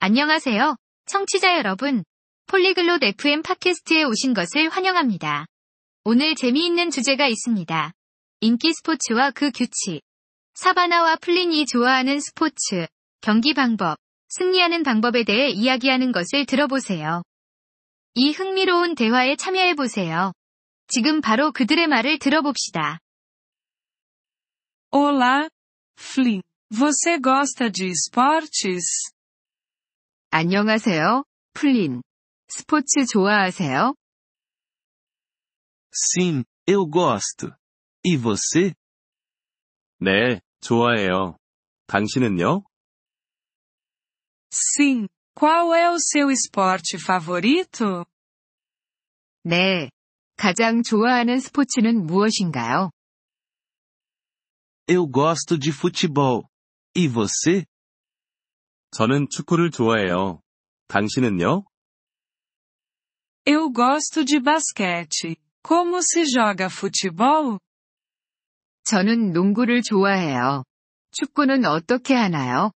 안녕하세요. 청취자 여러분. 폴리글롯 FM 팟캐스트에 오신 것을 환영합니다. 오늘 재미있는 주제가 있습니다. 인기 스포츠와 그 규칙. 사바나와 플린이 좋아하는 스포츠, 경기 방법, 승리하는 방법에 대해 이야기하는 것을 들어보세요. 이 흥미로운 대화에 참여해보세요. 지금 바로 그들의 말을 들어봅시다. Olá, Flynn. Você gosta de esportes? 안녕하세요, 플린. 스포츠 좋아하세요? Sim, eu gosto. E você? 네, 좋아해요. 당신은요? Sim. Qual é o seu esporte favorito? 네. 가장 좋아하는 스포츠는 무엇인가요? Eu gosto de futebol. E você? 저는 축구를 좋아해요. 당신은요? Eu gosto de basquete. Como se joga futebol? 저는 농구를 좋아해요. 축구는 어떻게 하나요?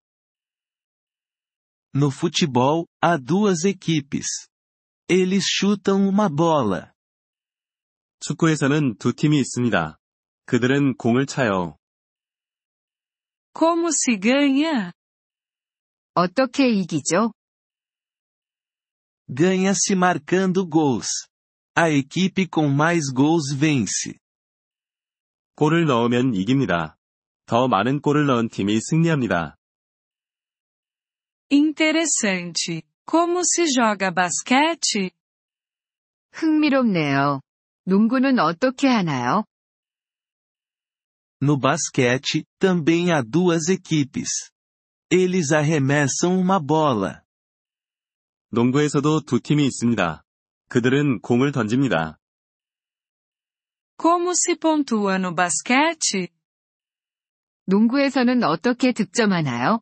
No futebol, há duas equipes. Eles chutam uma bola. 축구에서는 두 팀이 있습니다. 그들은 공을 차요. Como se ganha? 어떻게 이기죠? Ganha-se marcando gols. A equipe com mais gols vence. 골을 넣으면 이깁니다. 더 많은 골을 넣은 팀이 승리합니다. Interessante. Como se joga basquete? 흥미롭네요. 농구는 어떻게 하나요? No basquete, também há duas equipes. Eles arremessam uma bola. 농구에서도 두 팀이 있습니다. 그들은 공을 던집니다. Como se pontua no basquete? 농구에서는 어떻게 득점하나요?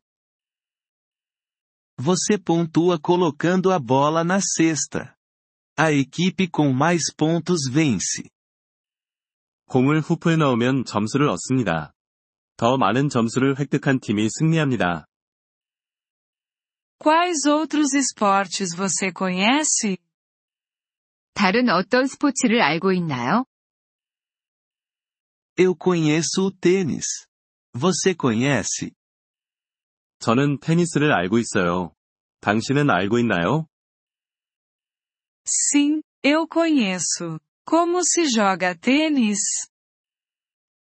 Você pontua colocando a bola na cesta. A equipe com mais pontos vence. 공을 후프에 넣으면 점수를 얻습니다. 더 많은 점수를 획득한 팀이 승리합니다. Quais outros esportes você conhece? 다른 어떤 스포츠를 알고 있나요? Eu conheço o tênis. Você conhece? 저는 테니스를 알고 있어요. 당신은 알고 있나요? Sim, eu conheço. Como se joga tênis?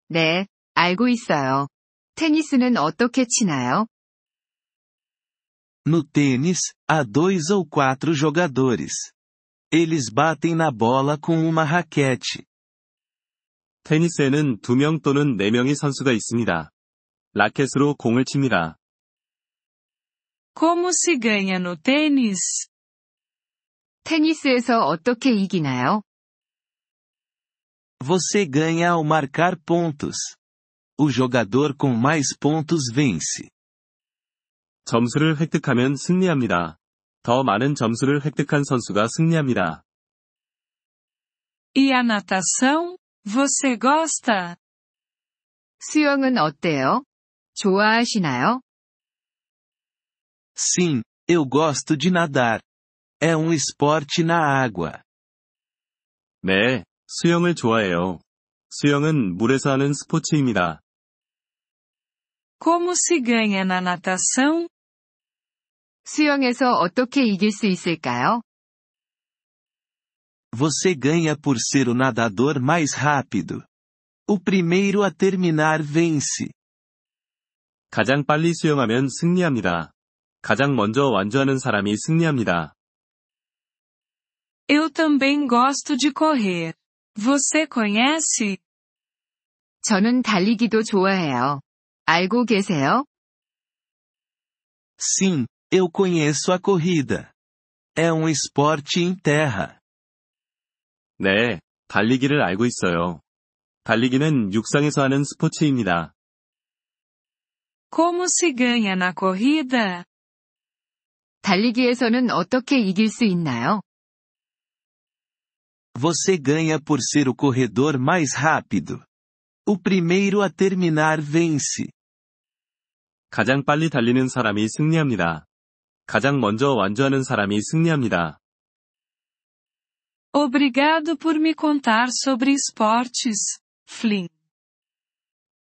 네, 알고 있어요. 테니스는 어떻게 치나요? No tênis, há dois ou quatro jogadores. Eles batem na bola com uma raquete. 테니스에는 두 명 또는 네 명의 선수가 있습니다. 라켓으로 공을 칩니다. Como se ganha no tênis? 테니스에서 어떻게 이기나요? Você ganha ao marcar pontos. O jogador com mais pontos vence. 점수를 획득하면 승리합니다. 더 많은 점수를 획득한 선수가 승리합니다. E a natação? Você gosta? 수영은 어때요? 좋아하시나요? Sim, eu gosto de nadar. É um esporte na água. 네, 수영을 좋아해요. 수영은 물에서 하는 스포츠입니다. Como se ganha na natação? 수영에서 어떻게 이길 수 있을까요? Você ganha por ser o nadador mais rápido. O primeiro a terminar vence. 가장 빨리 수영하면 승리합니다. 가장 먼저 완주하는 사람이 승리합니다. Eu também gosto de correr. Você conhece? 저는 달리기도 좋아해요. 알고 계세요? Sim, eu conheço a corrida. É um esporte em terra. 네, 달리기를 알고 있어요. 달리기는 육상에서 하는 스포츠입니다. Como se ganha na corrida? 달리기에서는 어떻게 이길 수 있나요? Você ganha por ser o corredor mais rápido. O primeiro a terminar vence. 가장 빨리 달리는 사람이 승리합니다. 가장 먼저 완주하는 사람이 승리합니다. Obrigado por me contar sobre esportes, Flynn.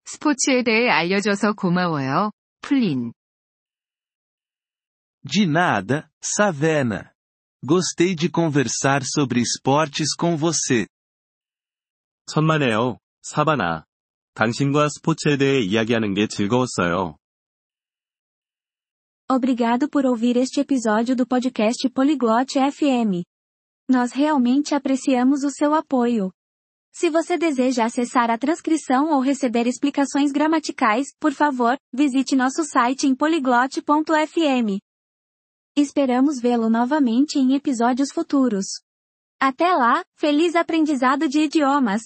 스포츠에 대해 알려줘서 고마워요, 플린. De nada, Savannah. Gostei de conversar sobre esportes com você. 천만에요, 사바나. 당신과 스포츠에 대해 이야기하는 게 즐거웠어요. Obrigado por ouvir este episódio do podcast Poliglote FM. Nós realmente apreciamos o seu apoio. Se você deseja acessar a transcrição ou receber explicações gramaticais, por favor, visite nosso site em poliglote.fm. Esperamos vê-lo novamente em episódios futuros. Até lá, feliz aprendizado de idiomas!